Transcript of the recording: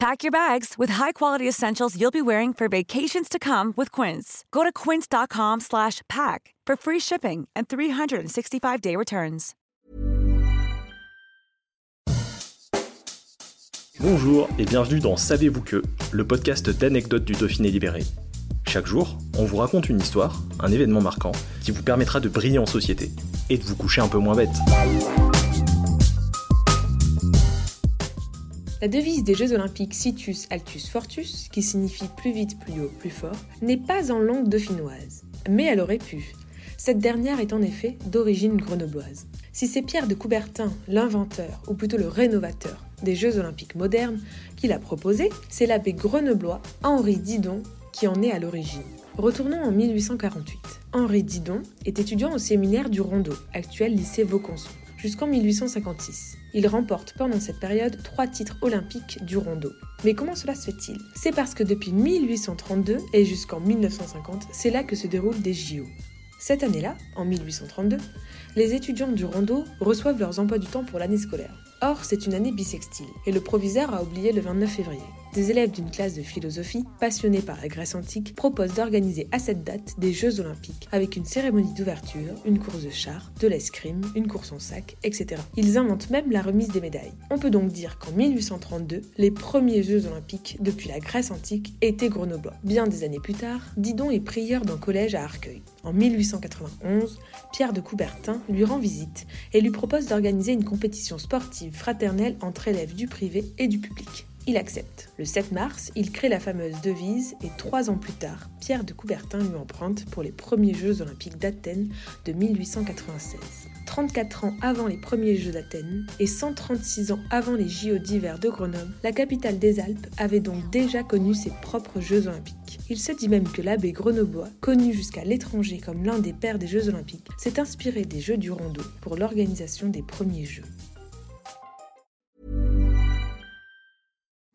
Pack your bags with high-quality essentials you'll be wearing for vacations to come with Quince. Go to quince.com/pack for free shipping and 365-day returns. Bonjour et bienvenue dans Savez-vous que, le podcast d'anecdotes du Dauphiné libéré. Chaque jour, on vous raconte une histoire, un événement marquant, qui vous permettra de briller en société et de vous coucher un peu moins bête. La devise des Jeux Olympiques Situs Altus Fortus, qui signifie plus vite, plus haut, plus fort, n'est pas en langue dauphinoise. Mais elle aurait pu. Cette dernière est en effet d'origine grenobloise. Si c'est Pierre de Coubertin, l'inventeur, ou plutôt le rénovateur, des Jeux Olympiques modernes, qui l'a proposé, c'est l'abbé grenoblois Henri Didon qui en est à l'origine. Retournons en 1848. Henri Didon est étudiant au séminaire du Rondeau, actuel lycée Vaucanson, jusqu'en 1856. Il remporte pendant cette période trois titres olympiques du rondeau. Mais comment cela se fait-il? C'est parce que depuis 1832 et jusqu'en 1950, c'est là que se déroulent des JO. Cette année-là, en 1832, les étudiants du rondeau reçoivent leurs emplois du temps pour l'année scolaire. Or, c'est une année bisextile, et le proviseur a oublié le 29 février. Des élèves d'une classe de philosophie, passionnés par la Grèce antique, proposent d'organiser à cette date des Jeux olympiques, avec une cérémonie d'ouverture, une course de chars, de l'escrime, une course en sac, etc. Ils inventent même la remise des médailles. On peut donc dire qu'en 1832, les premiers Jeux olympiques depuis la Grèce antique étaient grenoblois. Bien des années plus tard, Didon est prieur d'un collège à Arcueil. En 1891, Pierre de Coubertin lui rend visite et lui propose d'organiser une compétition sportive fraternelle entre élèves du privé et du public. Il accepte. Le 7 mars, il crée la fameuse devise et trois ans plus tard, Pierre de Coubertin lui emprunte pour les premiers Jeux olympiques d'Athènes de 1896. 34 ans avant les premiers Jeux d'Athènes et 136 ans avant les JO d'hiver de Grenoble, la capitale des Alpes avait donc déjà connu ses propres Jeux olympiques. Il se dit même que l'abbé grenoblois, connu jusqu'à l'étranger comme l'un des pères des Jeux olympiques, s'est inspiré des Jeux du Rondeau pour l'organisation des premiers Jeux.